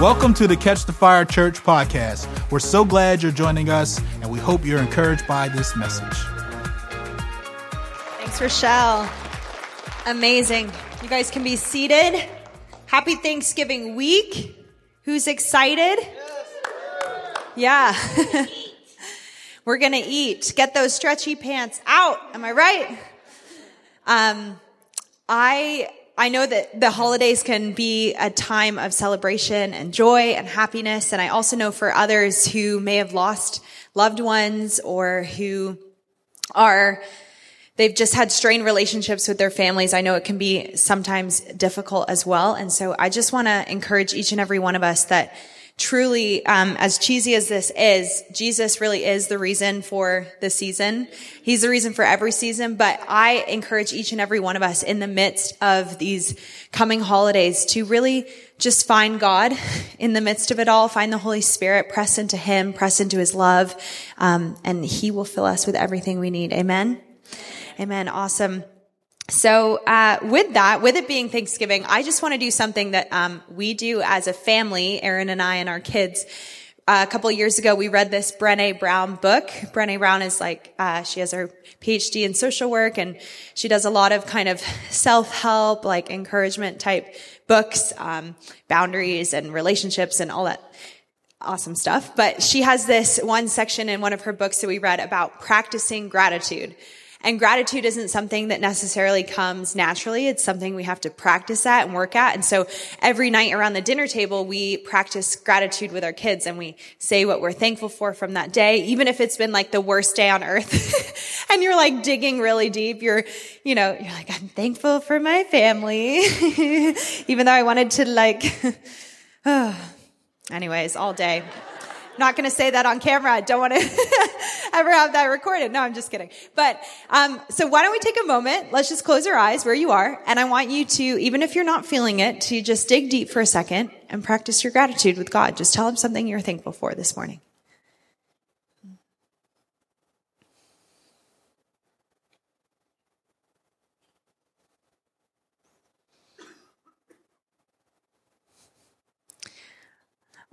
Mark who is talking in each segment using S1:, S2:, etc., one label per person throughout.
S1: Welcome to the Catch the Fire Church podcast. We're so glad you're joining us, and we hope you're encouraged by this message.
S2: Thanks, Rochelle. Amazing. You guys can be seated. Happy Thanksgiving week. Who's excited? Yeah. We're going to eat. Get those stretchy pants out. Am I right? Um, I, I know that the holidays can be a time of celebration and joy and happiness. And I also know for others who may have lost loved ones or who are, they've just had strained relationships with their families. I know it can be sometimes difficult as well. And so I just want to encourage each and every one of us that truly, um, as cheesy as this is, Jesus really is the reason for the season. He's the reason for every season, but I encourage each and every one of us in the midst of these coming holidays to really just find God in the midst of it all, find the Holy Spirit, press into Him, press into His love, um, and He will fill us with everything we need. Amen. Amen. Awesome. So, uh, with that, with it being Thanksgiving, I just want to do something that um, we do as a family, Aaron and I and our kids. Uh, a couple years ago, we read this Brene Brown book. Brene Brown is like uh, she has her PhD in social work, and she does a lot of kind of self-help, like encouragement type books, um, boundaries and relationships, and all that awesome stuff. But she has this one section in one of her books that we read about practicing gratitude. And gratitude isn't something that necessarily comes naturally. It's something we have to practice at and work at. And so every night around the dinner table, we practice gratitude with our kids and we say what we're thankful for from that day, even if it's been like the worst day on earth and you're like digging really deep. You're, you know, you're like, I'm thankful for my family, even though I wanted to like, anyways, all day. Not going to say that on camera. I don't want to ever have that recorded. No, I'm just kidding. But um, so why don't we take a moment? Let's just close our eyes where you are, and I want you to, even if you're not feeling it, to just dig deep for a second and practice your gratitude with God. Just tell Him something you're thankful for this morning.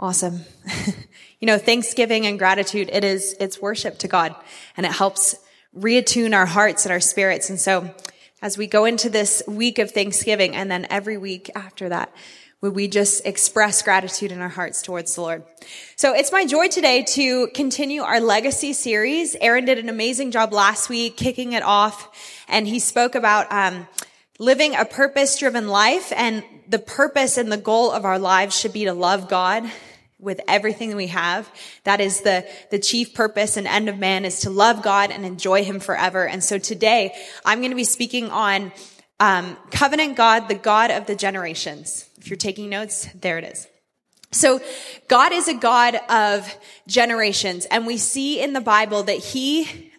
S2: Awesome. you know, thanksgiving and gratitude, it is, it's worship to God and it helps reattune our hearts and our spirits. And so as we go into this week of Thanksgiving and then every week after that, would we just express gratitude in our hearts towards the Lord? So it's my joy today to continue our legacy series. Aaron did an amazing job last week kicking it off and he spoke about, um, living a purpose driven life and the purpose and the goal of our lives should be to love God with everything we have. That is the, the chief purpose and end of man is to love God and enjoy him forever. And so today I'm going to be speaking on, um, covenant God, the God of the generations. If you're taking notes, there it is. So God is a God of generations and we see in the Bible that he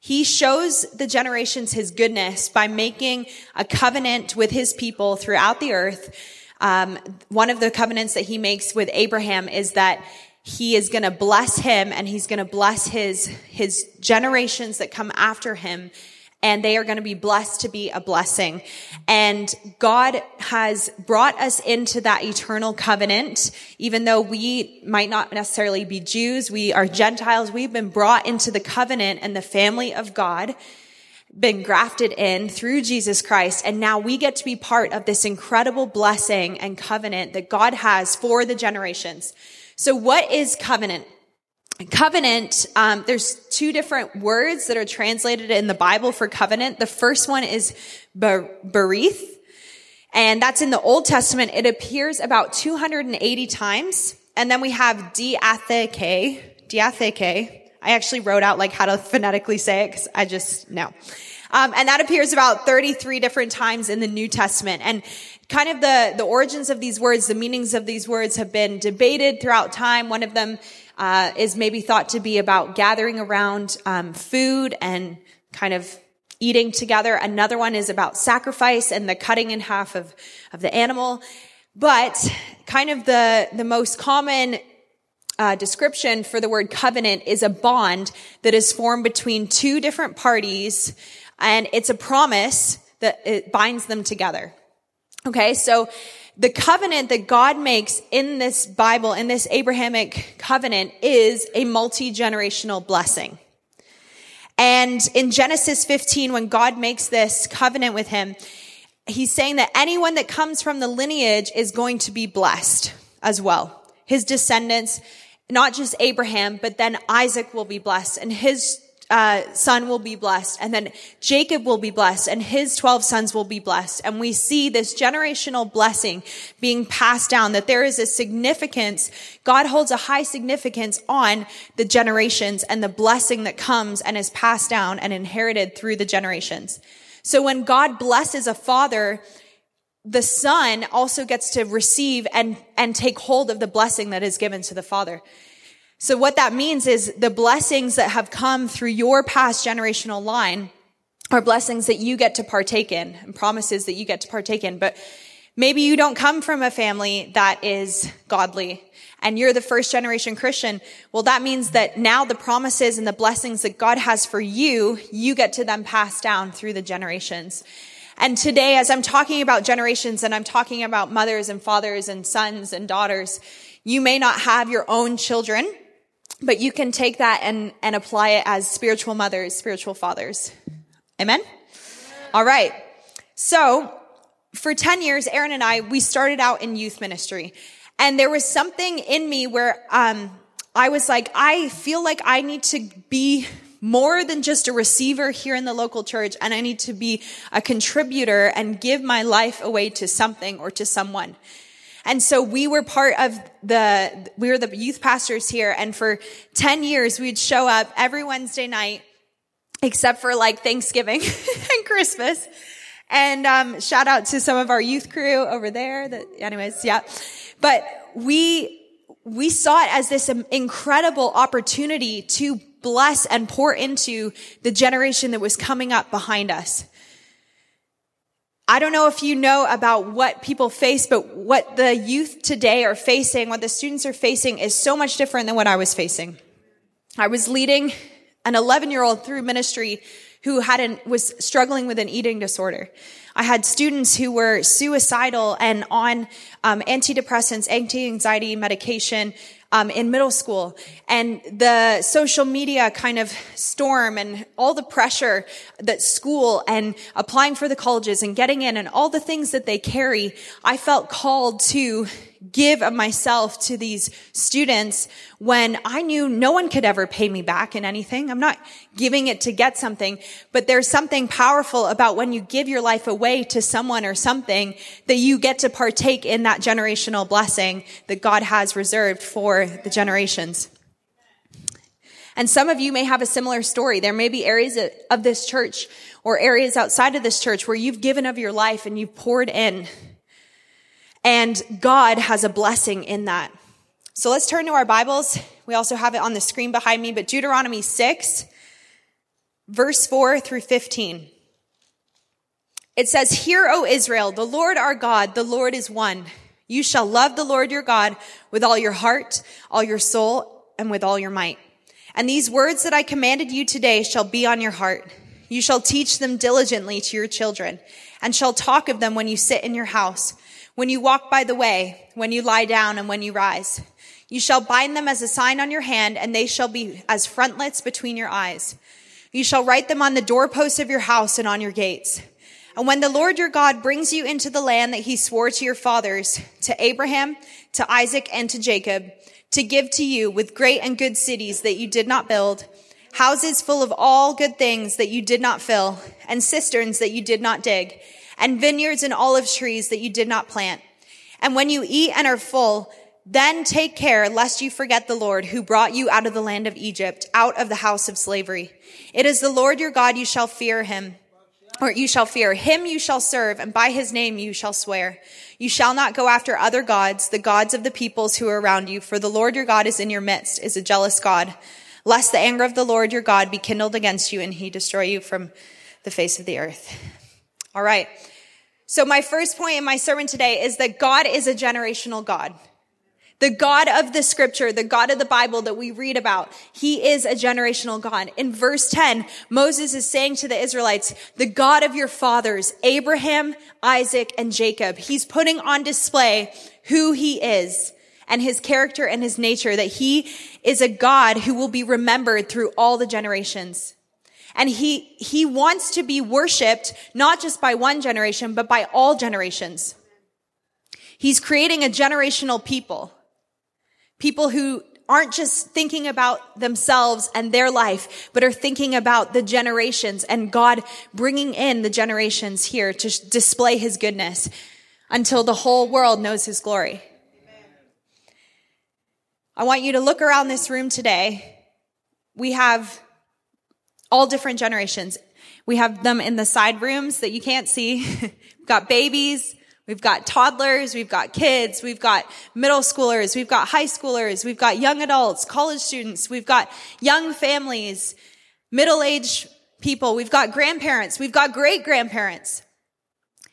S2: he shows the generations his goodness by making a covenant with his people throughout the earth um, one of the covenants that he makes with Abraham is that he is going to bless him and he's going to bless his his generations that come after him and they are going to be blessed to be a blessing. And God has brought us into that eternal covenant. Even though we might not necessarily be Jews, we are Gentiles. We've been brought into the covenant and the family of God been grafted in through Jesus Christ. And now we get to be part of this incredible blessing and covenant that God has for the generations. So what is covenant? Covenant, um, there's two different words that are translated in the Bible for covenant. The first one is berith, and that's in the Old Testament. It appears about 280 times. And then we have diatheke, diatheke. I actually wrote out like how to phonetically say it because I just know. Um, and that appears about 33 different times in the New Testament. And kind of the, the origins of these words, the meanings of these words have been debated throughout time. One of them uh, is maybe thought to be about gathering around um, food and kind of eating together. Another one is about sacrifice and the cutting in half of, of the animal. But kind of the, the most common uh, description for the word covenant is a bond that is formed between two different parties and it's a promise that it binds them together. Okay, so the covenant that God makes in this Bible, in this Abrahamic covenant is a multi-generational blessing. And in Genesis 15, when God makes this covenant with him, he's saying that anyone that comes from the lineage is going to be blessed as well. His descendants, not just Abraham, but then Isaac will be blessed and his uh, son will be blessed and then Jacob will be blessed and his 12 sons will be blessed. And we see this generational blessing being passed down that there is a significance. God holds a high significance on the generations and the blessing that comes and is passed down and inherited through the generations. So when God blesses a father, the son also gets to receive and, and take hold of the blessing that is given to the father. So what that means is the blessings that have come through your past generational line are blessings that you get to partake in and promises that you get to partake in. But maybe you don't come from a family that is godly and you're the first generation Christian. Well, that means that now the promises and the blessings that God has for you, you get to then pass down through the generations. And today, as I'm talking about generations and I'm talking about mothers and fathers and sons and daughters, you may not have your own children but you can take that and, and apply it as spiritual mothers, spiritual fathers. Amen? All right. So for 10 years, Aaron and I, we started out in youth ministry. And there was something in me where, um, I was like, I feel like I need to be more than just a receiver here in the local church and I need to be a contributor and give my life away to something or to someone. And so we were part of the, we were the youth pastors here. And for 10 years, we'd show up every Wednesday night, except for like Thanksgiving and Christmas. And, um, shout out to some of our youth crew over there that, anyways, yeah. But we, we saw it as this incredible opportunity to bless and pour into the generation that was coming up behind us. I don't know if you know about what people face, but what the youth today are facing, what the students are facing is so much different than what I was facing. I was leading an 11 year old through ministry who had an, was struggling with an eating disorder. I had students who were suicidal and on um, antidepressants, anti-anxiety medication, um, in middle school. And the social media kind of storm and all the pressure that school and applying for the colleges and getting in and all the things that they carry, I felt called to give of myself to these students when I knew no one could ever pay me back in anything. I'm not giving it to get something, but there's something powerful about when you give your life away to someone or something that you get to partake in that generational blessing that God has reserved for the generations. And some of you may have a similar story. There may be areas of this church or areas outside of this church where you've given of your life and you've poured in and God has a blessing in that. So let's turn to our Bibles. We also have it on the screen behind me, but Deuteronomy 6, verse 4 through 15. It says, Hear, O Israel, the Lord our God, the Lord is one. You shall love the Lord your God with all your heart, all your soul, and with all your might. And these words that I commanded you today shall be on your heart. You shall teach them diligently to your children, and shall talk of them when you sit in your house when you walk by the way, when you lie down and when you rise. You shall bind them as a sign on your hand, and they shall be as frontlets between your eyes. You shall write them on the doorposts of your house and on your gates. And when the Lord your God brings you into the land that he swore to your fathers, to Abraham, to Isaac, and to Jacob, to give to you with great and good cities that you did not build, houses full of all good things that you did not fill, and cisterns that you did not dig, and vineyards and olive trees that you did not plant. And when you eat and are full, then take care lest you forget the Lord who brought you out of the land of Egypt, out of the house of slavery. It is the Lord your God you shall fear him, or you shall fear him you shall serve, and by his name you shall swear. You shall not go after other gods, the gods of the peoples who are around you, for the Lord your God is in your midst, is a jealous God, lest the anger of the Lord your God be kindled against you and he destroy you from the face of the earth. All right. So my first point in my sermon today is that God is a generational God. The God of the scripture, the God of the Bible that we read about, he is a generational God. In verse 10, Moses is saying to the Israelites, the God of your fathers, Abraham, Isaac, and Jacob, he's putting on display who he is and his character and his nature, that he is a God who will be remembered through all the generations. And he, he wants to be worshiped not just by one generation, but by all generations. He's creating a generational people. People who aren't just thinking about themselves and their life, but are thinking about the generations and God bringing in the generations here to display his goodness until the whole world knows his glory. I want you to look around this room today. We have all different generations. We have them in the side rooms that you can't see. We've got babies. We've got toddlers. We've got kids. We've got middle schoolers. We've got high schoolers. We've got young adults, college students. We've got young families, middle-aged people. We've got grandparents. We've got great grandparents.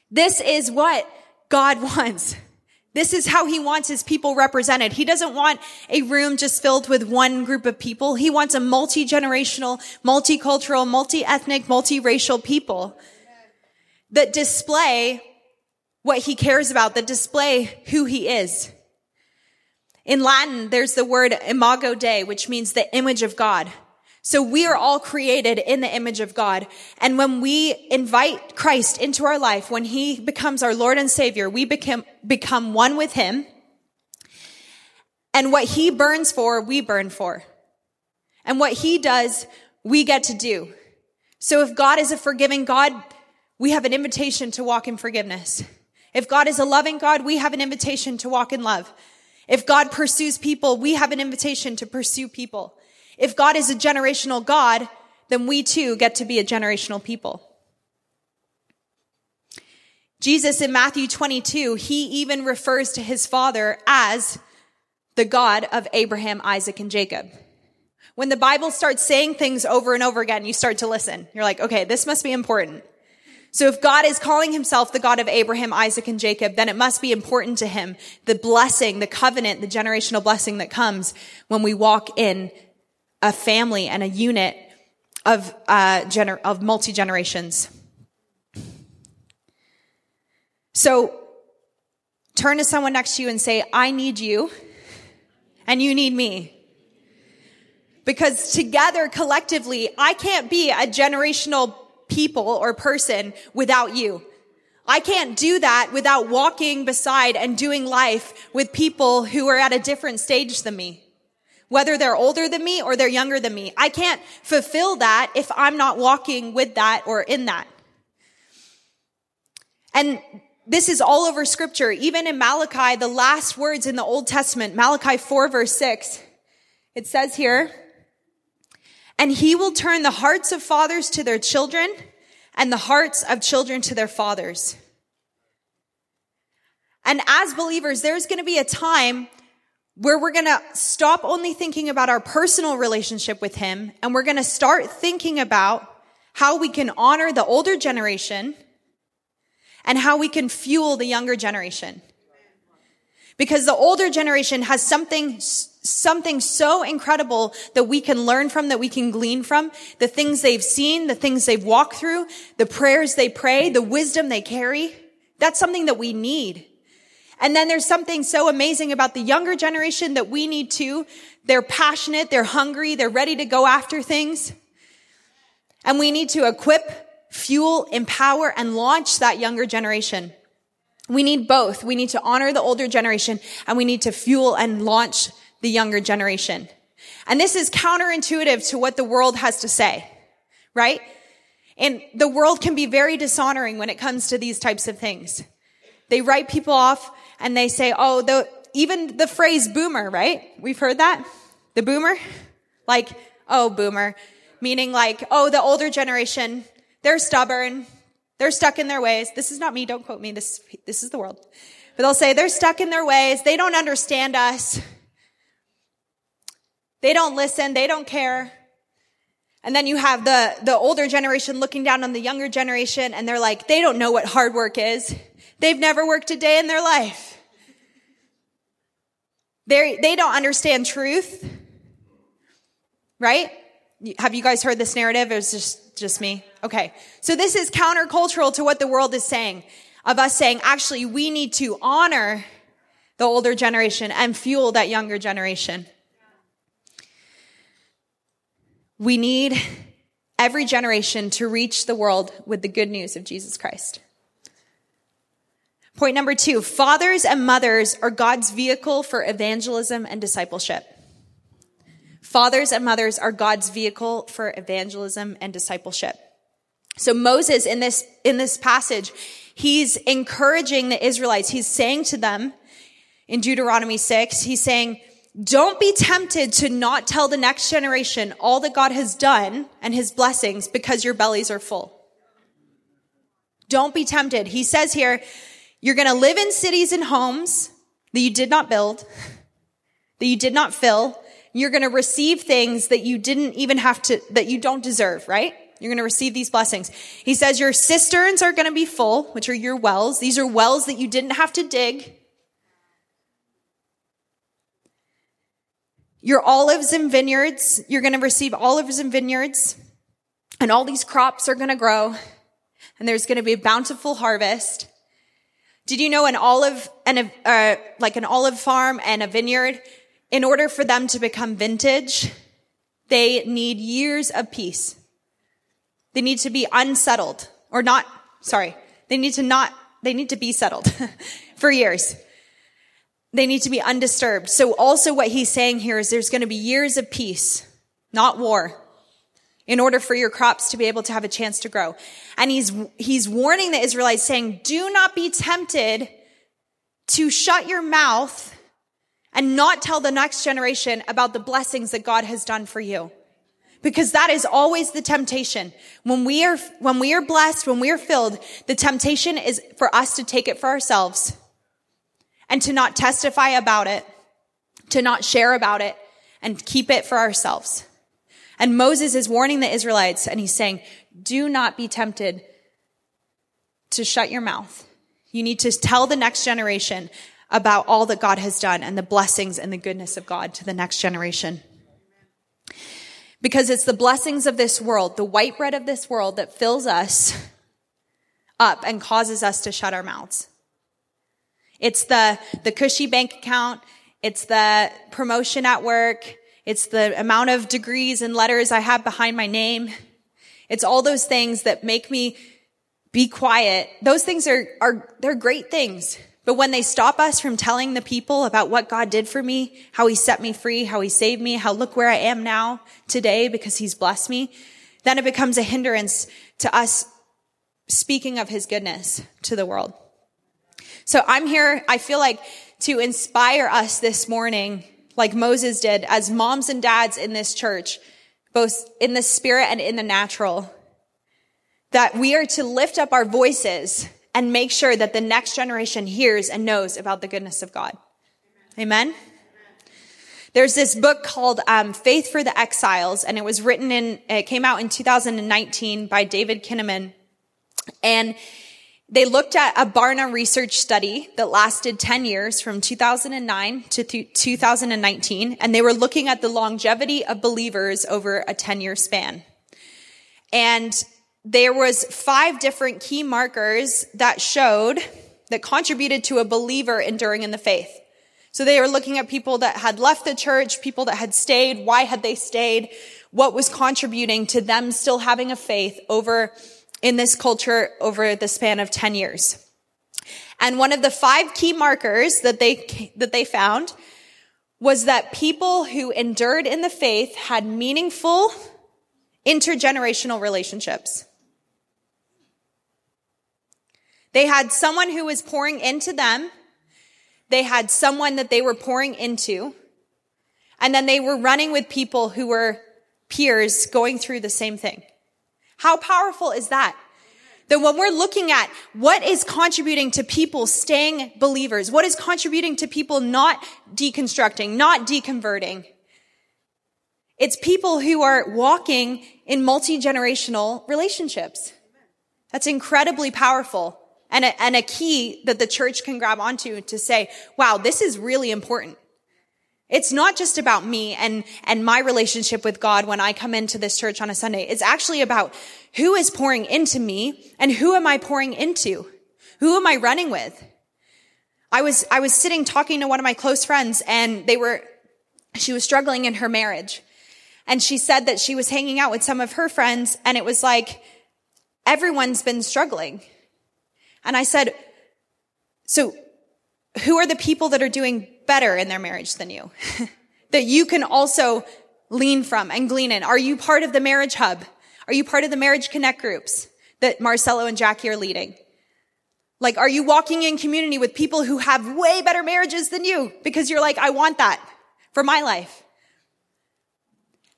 S2: This is what God wants. This is how he wants his people represented. He doesn't want a room just filled with one group of people. He wants a multi-generational, multicultural, multi-ethnic, multi-racial people that display what he cares about, that display who he is. In Latin, there's the word imago Dei, which means the image of God. So we are all created in the image of God. And when we invite Christ into our life, when he becomes our Lord and Savior, we become, become one with him. And what he burns for, we burn for. And what he does, we get to do. So if God is a forgiving God, we have an invitation to walk in forgiveness. If God is a loving God, we have an invitation to walk in love. If God pursues people, we have an invitation to pursue people. If God is a generational God, then we too get to be a generational people. Jesus in Matthew 22, he even refers to his father as the God of Abraham, Isaac, and Jacob. When the Bible starts saying things over and over again, you start to listen. You're like, okay, this must be important. So if God is calling himself the God of Abraham, Isaac, and Jacob, then it must be important to him, the blessing, the covenant, the generational blessing that comes when we walk in a family and a unit of, uh, gener- of multi generations. So turn to someone next to you and say, I need you and you need me. Because together, collectively, I can't be a generational people or person without you. I can't do that without walking beside and doing life with people who are at a different stage than me whether they're older than me or they're younger than me. I can't fulfill that if I'm not walking with that or in that. And this is all over scripture. Even in Malachi, the last words in the Old Testament, Malachi 4 verse 6, it says here, and he will turn the hearts of fathers to their children and the hearts of children to their fathers. And as believers, there's going to be a time where we're going to stop only thinking about our personal relationship with him and we're going to start thinking about how we can honor the older generation and how we can fuel the younger generation. Because the older generation has something, something so incredible that we can learn from, that we can glean from, the things they've seen, the things they've walked through, the prayers they pray, the wisdom they carry. That's something that we need. And then there's something so amazing about the younger generation that we need too. They're passionate, they're hungry, they're ready to go after things. And we need to equip, fuel, empower, and launch that younger generation. We need both. We need to honor the older generation and we need to fuel and launch the younger generation. And this is counterintuitive to what the world has to say, right? And the world can be very dishonoring when it comes to these types of things. They write people off and they say, oh, the, even the phrase boomer, right? We've heard that? The boomer? Like, oh, boomer. Meaning like, oh, the older generation, they're stubborn. They're stuck in their ways. This is not me. Don't quote me. This, this is the world. But they'll say they're stuck in their ways. They don't understand us. They don't listen. They don't care. And then you have the, the older generation looking down on the younger generation and they're like, they don't know what hard work is. They've never worked a day in their life. They they don't understand truth. Right? Have you guys heard this narrative? It was just just me. Okay. So this is countercultural to what the world is saying of us saying, actually, we need to honor the older generation and fuel that younger generation. We need every generation to reach the world with the good news of Jesus Christ. Point number two, fathers and mothers are God's vehicle for evangelism and discipleship. Fathers and mothers are God's vehicle for evangelism and discipleship. So Moses in this, in this passage, he's encouraging the Israelites. He's saying to them in Deuteronomy 6, he's saying, don't be tempted to not tell the next generation all that God has done and his blessings because your bellies are full. Don't be tempted. He says here, you're going to live in cities and homes that you did not build, that you did not fill. You're going to receive things that you didn't even have to, that you don't deserve, right? You're going to receive these blessings. He says your cisterns are going to be full, which are your wells. These are wells that you didn't have to dig. Your olives and vineyards, you're going to receive olives and vineyards, and all these crops are going to grow, and there's going to be a bountiful harvest. Did you know an olive and a, uh, like an olive farm and a vineyard, in order for them to become vintage, they need years of peace. They need to be unsettled or not, sorry, they need to not, they need to be settled for years. They need to be undisturbed. So also what he's saying here is there's going to be years of peace, not war, in order for your crops to be able to have a chance to grow. And he's, he's warning the Israelites saying, do not be tempted to shut your mouth and not tell the next generation about the blessings that God has done for you. Because that is always the temptation. When we are, when we are blessed, when we are filled, the temptation is for us to take it for ourselves and to not testify about it, to not share about it and keep it for ourselves. And Moses is warning the Israelites and he's saying, do not be tempted to shut your mouth. You need to tell the next generation about all that God has done and the blessings and the goodness of God to the next generation. Because it's the blessings of this world, the white bread of this world that fills us up and causes us to shut our mouths. It's the, the cushy bank account. It's the promotion at work. It's the amount of degrees and letters I have behind my name. It's all those things that make me be quiet. Those things are, are, they're great things. But when they stop us from telling the people about what God did for me, how he set me free, how he saved me, how look where I am now today because he's blessed me, then it becomes a hindrance to us speaking of his goodness to the world. So I'm here, I feel like to inspire us this morning, like Moses did as moms and dads in this church, both in the spirit and in the natural, that we are to lift up our voices and make sure that the next generation hears and knows about the goodness of God. Amen. There's this book called um, Faith for the Exiles, and it was written in, it came out in 2019 by David Kinnaman. And they looked at a Barna research study that lasted 10 years from 2009 to th- 2019, and they were looking at the longevity of believers over a 10 year span. And there was five different key markers that showed that contributed to a believer enduring in the faith. So they were looking at people that had left the church, people that had stayed, why had they stayed, what was contributing to them still having a faith over in this culture over the span of 10 years. And one of the five key markers that they, that they found was that people who endured in the faith had meaningful intergenerational relationships. They had someone who was pouring into them. They had someone that they were pouring into. And then they were running with people who were peers going through the same thing. How powerful is that? That when we're looking at what is contributing to people staying believers, what is contributing to people not deconstructing, not deconverting, it's people who are walking in multi-generational relationships. That's incredibly powerful and a, and a key that the church can grab onto to say, wow, this is really important. It's not just about me and, and my relationship with God when I come into this church on a Sunday. It's actually about who is pouring into me and who am I pouring into? Who am I running with? I was, I was sitting talking to one of my close friends and they were, she was struggling in her marriage. And she said that she was hanging out with some of her friends and it was like, everyone's been struggling. And I said, so who are the people that are doing better in their marriage than you? that you can also lean from and glean in. Are you part of the marriage hub? Are you part of the marriage connect groups that Marcelo and Jackie are leading? Like, are you walking in community with people who have way better marriages than you because you're like, I want that for my life?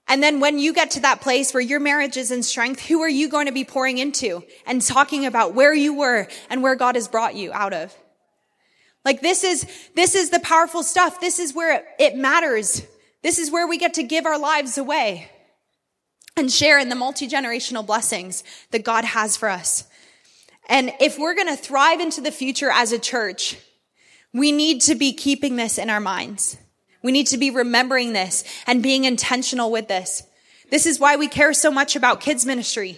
S2: And then when you get to that place where your marriage is in strength, who are you going to be pouring into and talking about where you were and where God has brought you out of? Like this is, this is the powerful stuff. This is where it, it matters. This is where we get to give our lives away and share in the multi-generational blessings that God has for us. And if we're going to thrive into the future as a church, we need to be keeping this in our minds. We need to be remembering this and being intentional with this. This is why we care so much about kids ministry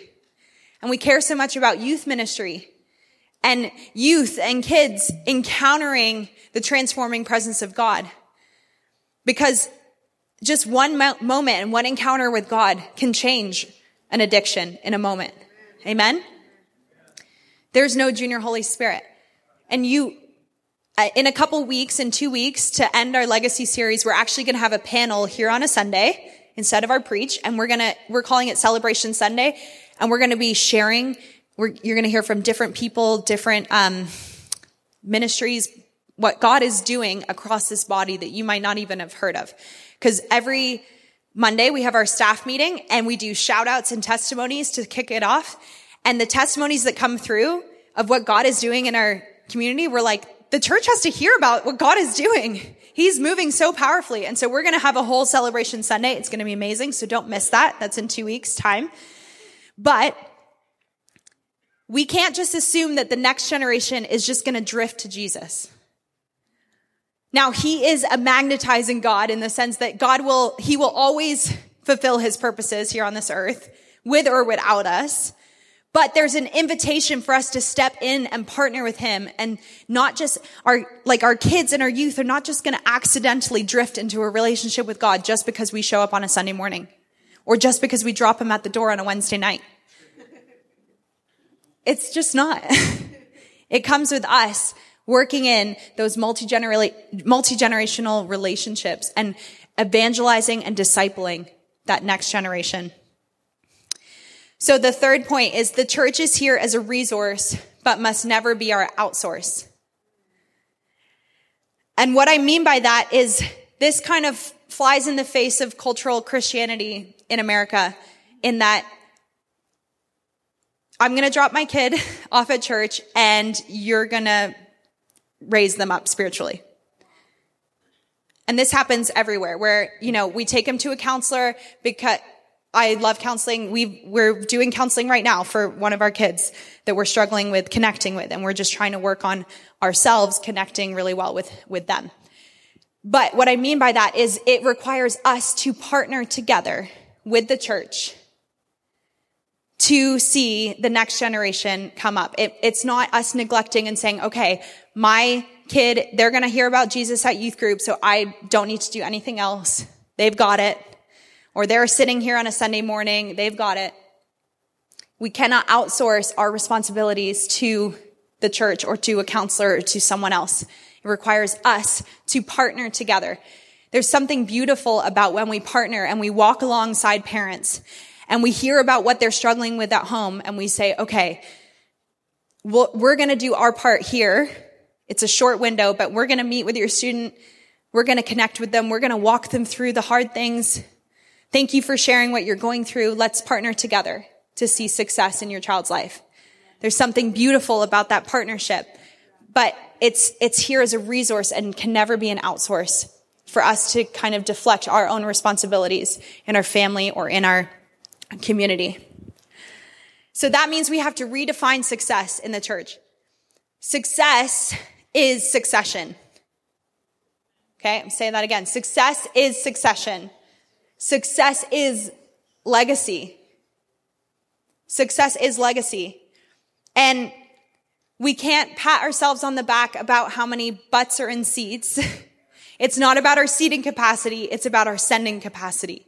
S2: and we care so much about youth ministry and youth and kids encountering the transforming presence of God. Because just one mo- moment and one encounter with God can change an addiction in a moment. Amen? There's no junior Holy Spirit. And you, uh, in a couple weeks, in two weeks, to end our legacy series, we're actually going to have a panel here on a Sunday instead of our preach. And we're going to, we're calling it Celebration Sunday. And we're going to be sharing we're, you're going to hear from different people, different um, ministries, what God is doing across this body that you might not even have heard of. Because every Monday we have our staff meeting and we do shout outs and testimonies to kick it off. And the testimonies that come through of what God is doing in our community, we're like, the church has to hear about what God is doing. He's moving so powerfully. And so we're going to have a whole celebration Sunday. It's going to be amazing. So don't miss that. That's in two weeks time. But we can't just assume that the next generation is just going to drift to Jesus. Now, he is a magnetizing God in the sense that God will, he will always fulfill his purposes here on this earth with or without us. But there's an invitation for us to step in and partner with him and not just our, like our kids and our youth are not just going to accidentally drift into a relationship with God just because we show up on a Sunday morning or just because we drop them at the door on a Wednesday night. It's just not. it comes with us working in those multi-generational relationships and evangelizing and discipling that next generation. So the third point is the church is here as a resource, but must never be our outsource. And what I mean by that is this kind of flies in the face of cultural Christianity in America in that I'm going to drop my kid off at church and you're going to raise them up spiritually. And this happens everywhere where, you know, we take them to a counselor because I love counseling. we we're doing counseling right now for one of our kids that we're struggling with connecting with. And we're just trying to work on ourselves connecting really well with, with them. But what I mean by that is it requires us to partner together with the church to see the next generation come up. It, it's not us neglecting and saying, okay, my kid, they're going to hear about Jesus at youth group, so I don't need to do anything else. They've got it. Or they're sitting here on a Sunday morning. They've got it. We cannot outsource our responsibilities to the church or to a counselor or to someone else. It requires us to partner together. There's something beautiful about when we partner and we walk alongside parents and we hear about what they're struggling with at home and we say, okay, we're going to do our part here. It's a short window, but we're going to meet with your student. We're going to connect with them. We're going to walk them through the hard things. Thank you for sharing what you're going through. Let's partner together to see success in your child's life. There's something beautiful about that partnership, but it's, it's here as a resource and can never be an outsource for us to kind of deflect our own responsibilities in our family or in our community. So that means we have to redefine success in the church. Success is succession. Okay. I'm saying that again. Success is succession. Success is legacy. Success is legacy. And we can't pat ourselves on the back about how many butts are in seats. it's not about our seating capacity. It's about our sending capacity.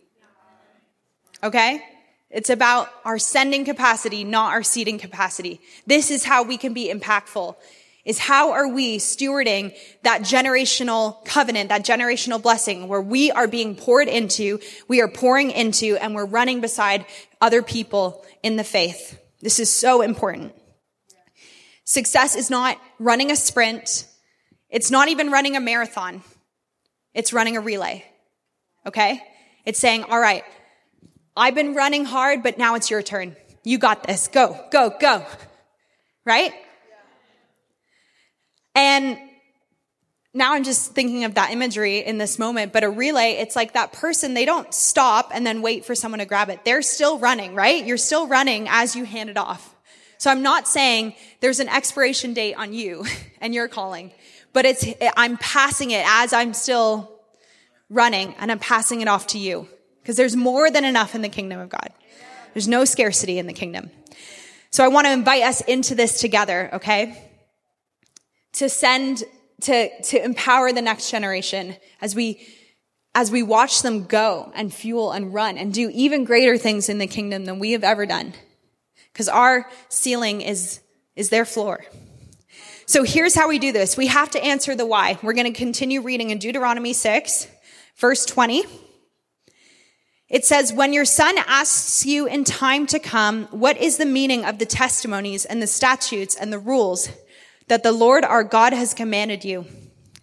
S2: Okay? It's about our sending capacity, not our seating capacity. This is how we can be impactful. Is how are we stewarding that generational covenant, that generational blessing where we are being poured into, we are pouring into, and we're running beside other people in the faith. This is so important. Success is not running a sprint. It's not even running a marathon. It's running a relay. Okay? It's saying, all right, I've been running hard, but now it's your turn. You got this. Go, go, go. Right? And now I'm just thinking of that imagery in this moment, but a relay, it's like that person, they don't stop and then wait for someone to grab it. They're still running, right? You're still running as you hand it off. So I'm not saying there's an expiration date on you and your calling, but it's, I'm passing it as I'm still running and I'm passing it off to you because there's more than enough in the kingdom of God. There's no scarcity in the kingdom. So I want to invite us into this together, okay? To send, to, to empower the next generation as we, as we watch them go and fuel and run and do even greater things in the kingdom than we have ever done. Because our ceiling is, is their floor. So here's how we do this. We have to answer the why. We're going to continue reading in Deuteronomy 6, verse 20. It says, when your son asks you in time to come, what is the meaning of the testimonies and the statutes and the rules that the Lord our God has commanded you?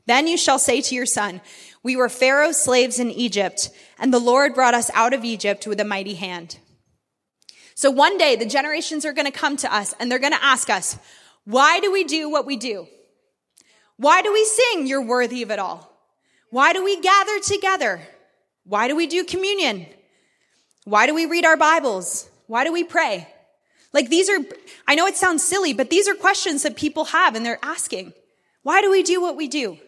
S2: Then you shall say to your son, we were Pharaoh's slaves in Egypt, and the Lord brought us out of Egypt with a mighty hand. So one day the generations are going to come to us and they're going to ask us, why do we do what we do? Why do we sing, you're worthy of it all? Why do we gather together? Why do we do communion? Why do we read our Bibles? Why do we pray? Like these are, I know it sounds silly, but these are questions that people have and they're asking. Why do we do what we do?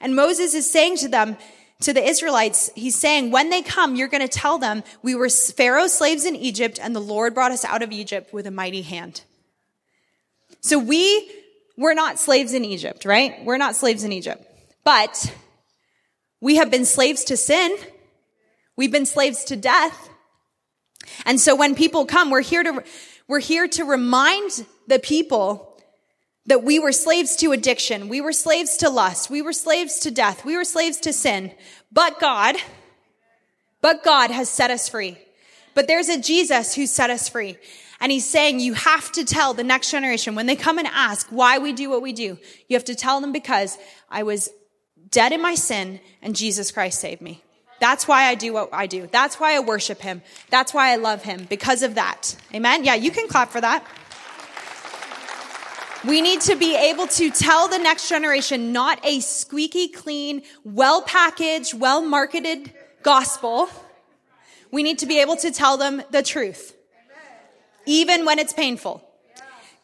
S2: And Moses is saying to them, to the Israelites, he's saying, when they come, you're going to tell them, we were Pharaoh's slaves in Egypt and the Lord brought us out of Egypt with a mighty hand. So we were not slaves in Egypt, right? We're not slaves in Egypt, but we have been slaves to sin We've been slaves to death. And so when people come, we're here to, we're here to remind the people that we were slaves to addiction. We were slaves to lust. We were slaves to death. We were slaves to sin. But God, but God has set us free. But there's a Jesus who set us free. And he's saying you have to tell the next generation when they come and ask why we do what we do, you have to tell them because I was dead in my sin and Jesus Christ saved me. That's why I do what I do. That's why I worship him. That's why I love him because of that. Amen. Yeah, you can clap for that. We need to be able to tell the next generation not a squeaky clean, well packaged, well marketed gospel. We need to be able to tell them the truth. Even when it's painful.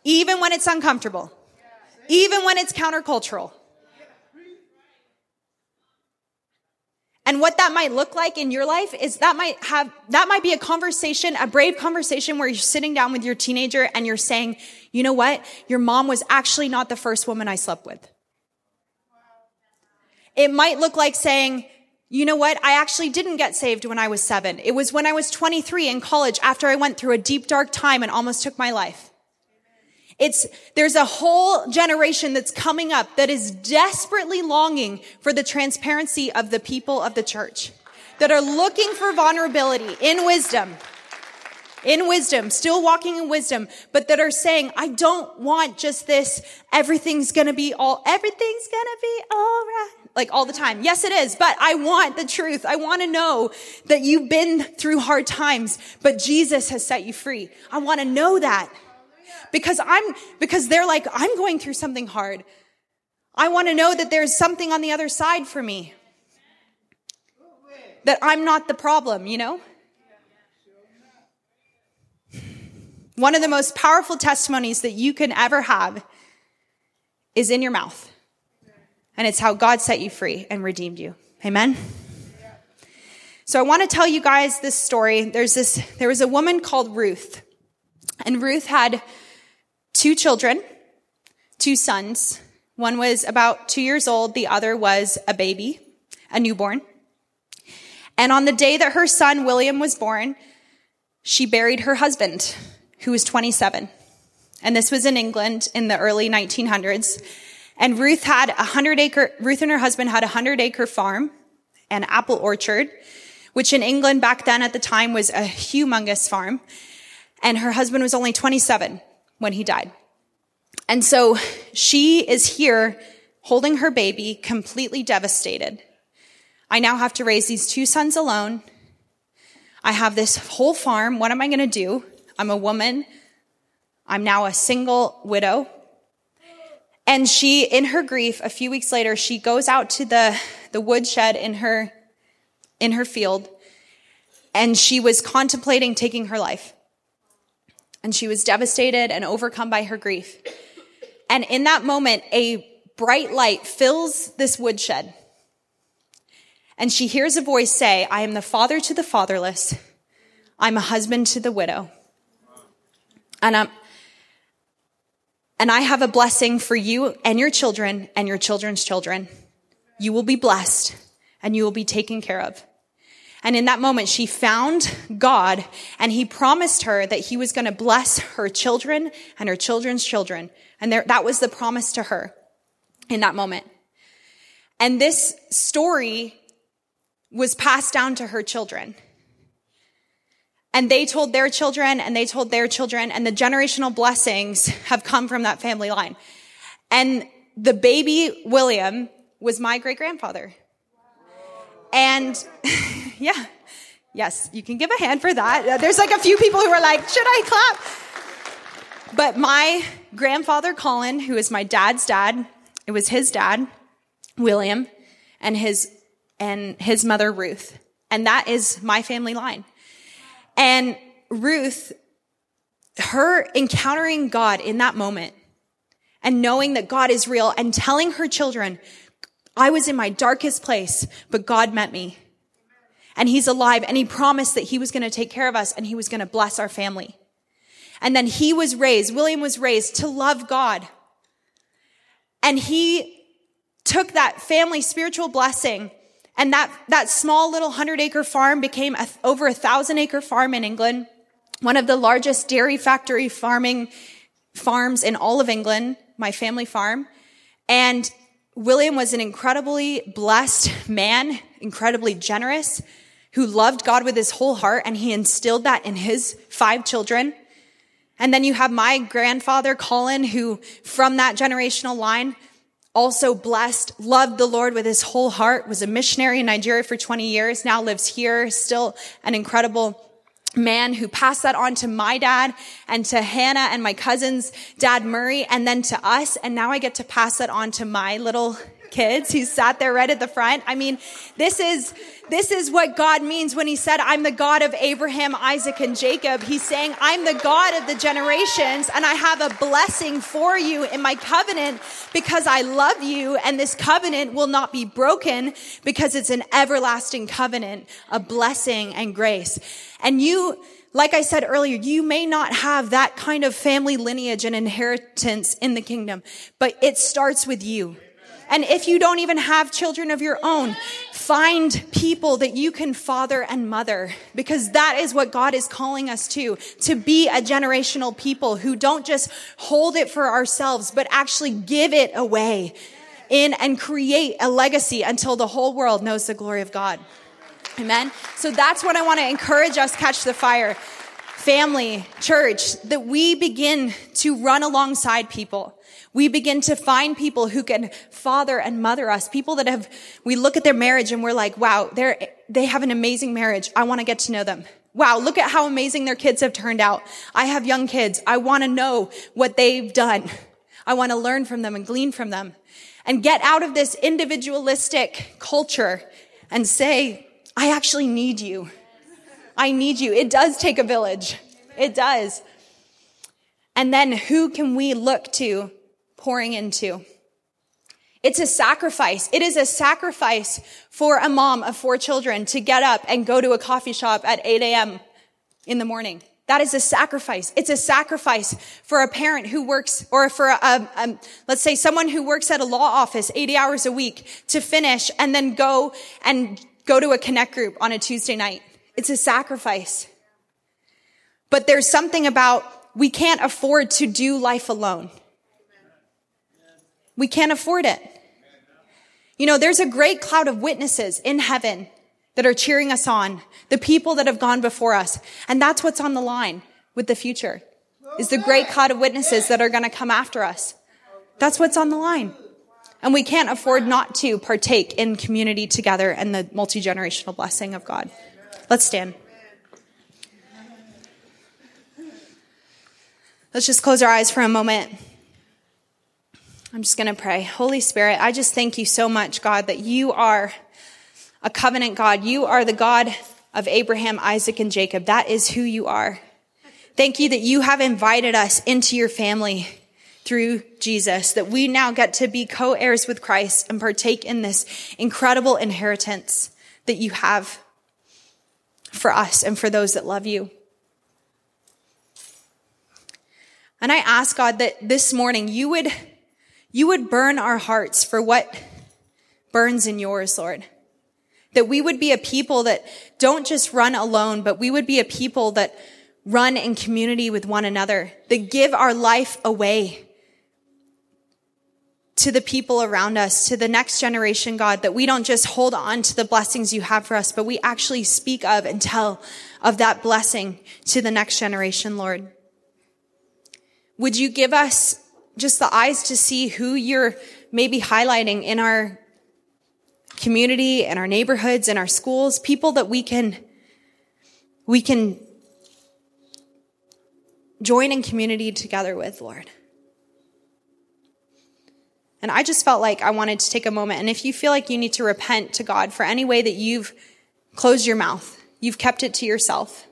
S2: Even when it's uncomfortable. Even when it's countercultural. And what that might look like in your life is that might have, that might be a conversation, a brave conversation where you're sitting down with your teenager and you're saying, you know what? Your mom was actually not the first woman I slept with. It might look like saying, you know what? I actually didn't get saved when I was seven. It was when I was 23 in college after I went through a deep, dark time and almost took my life. It's, there's a whole generation that's coming up that is desperately longing for the transparency of the people of the church that are looking for vulnerability in wisdom, in wisdom, still walking in wisdom, but that are saying, I don't want just this, everything's gonna be all, everything's gonna be all right. Like all the time. Yes, it is, but I want the truth. I want to know that you've been through hard times, but Jesus has set you free. I want to know that because I'm, because they're like, I'm going through something hard. I want to know that there's something on the other side for me. That I'm not the problem, you know? One of the most powerful testimonies that you can ever have is in your mouth. And it's how God set you free and redeemed you. Amen. So I want to tell you guys this story. There's this, there was a woman called Ruth and Ruth had two children, two sons. One was about two years old. The other was a baby, a newborn. And on the day that her son William was born, she buried her husband, who was 27. And this was in England in the early 1900s. And Ruth had a hundred acre, Ruth and her husband had a hundred acre farm, an apple orchard, which in England back then at the time was a humongous farm. And her husband was only 27 when he died. And so she is here holding her baby, completely devastated. I now have to raise these two sons alone. I have this whole farm. What am I going to do? I'm a woman. I'm now a single widow. And she, in her grief, a few weeks later, she goes out to the, the woodshed in her, in her field and she was contemplating taking her life. And she was devastated and overcome by her grief. And in that moment, a bright light fills this woodshed. And she hears a voice say, I am the father to the fatherless. I'm a husband to the widow. And I'm, and I have a blessing for you and your children and your children's children. You will be blessed and you will be taken care of. And in that moment, she found God and he promised her that he was going to bless her children and her children's children. And there, that was the promise to her in that moment. And this story was passed down to her children. And they told their children and they told their children and the generational blessings have come from that family line. And the baby William was my great grandfather. And yeah, yes, you can give a hand for that. Uh, there's like a few people who are like, should I clap? But my grandfather, Colin, who is my dad's dad, it was his dad, William, and his, and his mother, Ruth. And that is my family line. And Ruth, her encountering God in that moment and knowing that God is real and telling her children, I was in my darkest place, but God met me. And he's alive and he promised that he was going to take care of us and he was going to bless our family. And then he was raised, William was raised to love God. And he took that family spiritual blessing and that, that small little hundred acre farm became a, over a thousand acre farm in England, one of the largest dairy factory farming farms in all of England, my family farm. And William was an incredibly blessed man, incredibly generous, who loved God with his whole heart, and he instilled that in his five children. And then you have my grandfather, Colin, who from that generational line, also blessed, loved the Lord with his whole heart, was a missionary in Nigeria for 20 years, now lives here, still an incredible man who passed that on to my dad and to Hannah and my cousin's dad Murray and then to us. And now I get to pass that on to my little kids who sat there right at the front. I mean, this is, this is what God means when he said, I'm the God of Abraham, Isaac, and Jacob. He's saying, I'm the God of the generations and I have a blessing for you in my covenant because I love you and this covenant will not be broken because it's an everlasting covenant, a blessing and grace. And you, like I said earlier, you may not have that kind of family lineage and inheritance in the kingdom, but it starts with you. And if you don't even have children of your own, find people that you can father and mother because that is what God is calling us to, to be a generational people who don't just hold it for ourselves, but actually give it away in and create a legacy until the whole world knows the glory of God. Amen. So that's what I want to encourage us catch the fire. Family, church, that we begin to run alongside people we begin to find people who can father and mother us. People that have, we look at their marriage and we're like, wow, they're, they have an amazing marriage. I want to get to know them. Wow, look at how amazing their kids have turned out. I have young kids. I want to know what they've done. I want to learn from them and glean from them and get out of this individualistic culture and say, I actually need you. I need you. It does take a village. It does. And then who can we look to pouring into. It's a sacrifice. It is a sacrifice for a mom of four children to get up and go to a coffee shop at 8 a.m. in the morning. That is a sacrifice. It's a sacrifice for a parent who works, or for a, let's say someone who works at a law office 80 hours a week to finish and then go and go to a connect group on a Tuesday night. It's a sacrifice. But there's something about we can't afford to do life alone. We can't afford it. You know, there's a great cloud of witnesses in heaven that are cheering us on, the people that have gone before us. And that's what's on the line with the future is the great cloud of witnesses that are going to come after us. That's what's on the line. And we can't afford not to partake in community together and the multi-generational blessing of God. Let's stand. Let's just close our eyes for a moment. I'm just going to pray. Holy Spirit, I just thank you so much, God, that you are a covenant God. You are the God of Abraham, Isaac, and Jacob. That is who you are. Thank you that you have invited us into your family through Jesus, that we now get to be co-heirs with Christ and partake in this incredible inheritance that you have for us and for those that love you. And I ask God that this morning you would, you would burn our hearts for what burns in yours, Lord. That we would be a people that don't just run alone, but we would be a people that run in community with one another, that give our life away to the people around us, to the next generation, God, that we don't just hold on to the blessings you have for us, but we actually speak of and tell of that blessing to the next generation, Lord. Would you give us just the eyes to see who you're maybe highlighting in our community and our neighborhoods and our schools, people that we can, we can join in community together with, Lord. And I just felt like I wanted to take a moment. And if you feel like you need to repent to God for any way that you've closed your mouth, you've kept it to yourself,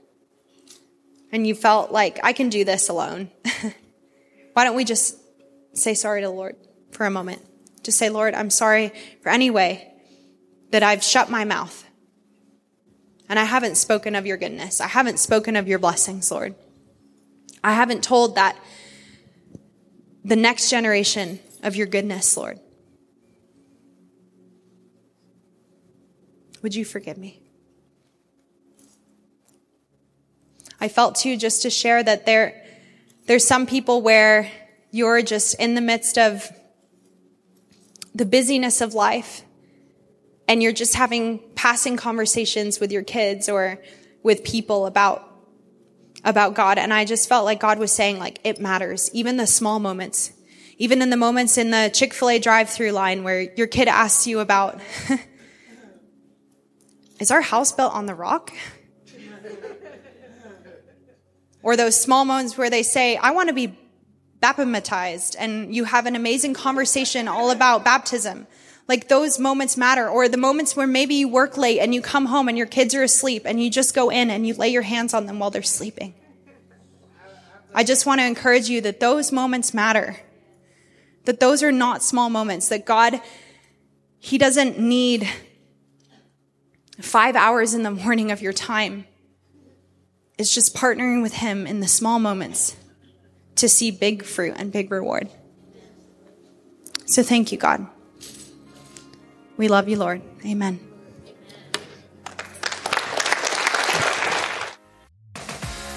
S2: and you felt like I can do this alone, why don't we just say sorry to the Lord for a moment? Just say, Lord, I'm sorry for any way that I've shut my mouth and I haven't spoken of your goodness. I haven't spoken of your blessings, Lord. I haven't told that the next generation of your goodness, Lord. Would you forgive me? I felt too just to share that there, there's some people where you're just in the midst of the busyness of life and you're just having passing conversations with your kids or with people about about God. And I just felt like God was saying like it matters. Even the small moments even in the moments in the Chick-fil-A drive-through line where your kid asks you about is our house built on the rock? Or those small moments where they say I want to be baptized and you have an amazing conversation all about baptism like those moments matter. Or the moments where maybe you work late and you come home and your kids are asleep and you just go in and you lay your hands on them while they're sleeping. I just want to encourage you that those moments matter. That those are not small moments. That God, He doesn't need five hours in the morning of your time. It's just partnering with Him in the small moments to see big fruit and big reward. So thank you, God. We love you, Lord. Amen.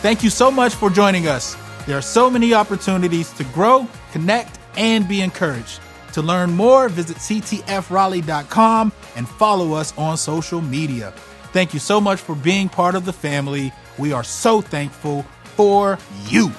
S1: Thank you so much for joining us. There are so many opportunities to grow, connect, and be encouraged. To learn more, visit ctfraleigh.com and follow us on social media. Thank you so much for being part of the family. We are so thankful for you.